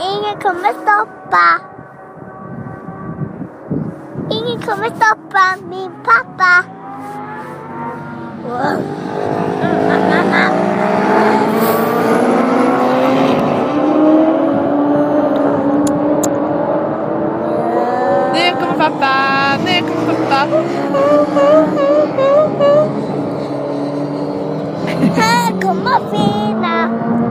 Ingen kommer stoppa. Ingen kommer stoppa min pappa. Nu kommer pappa, Come on, muffin.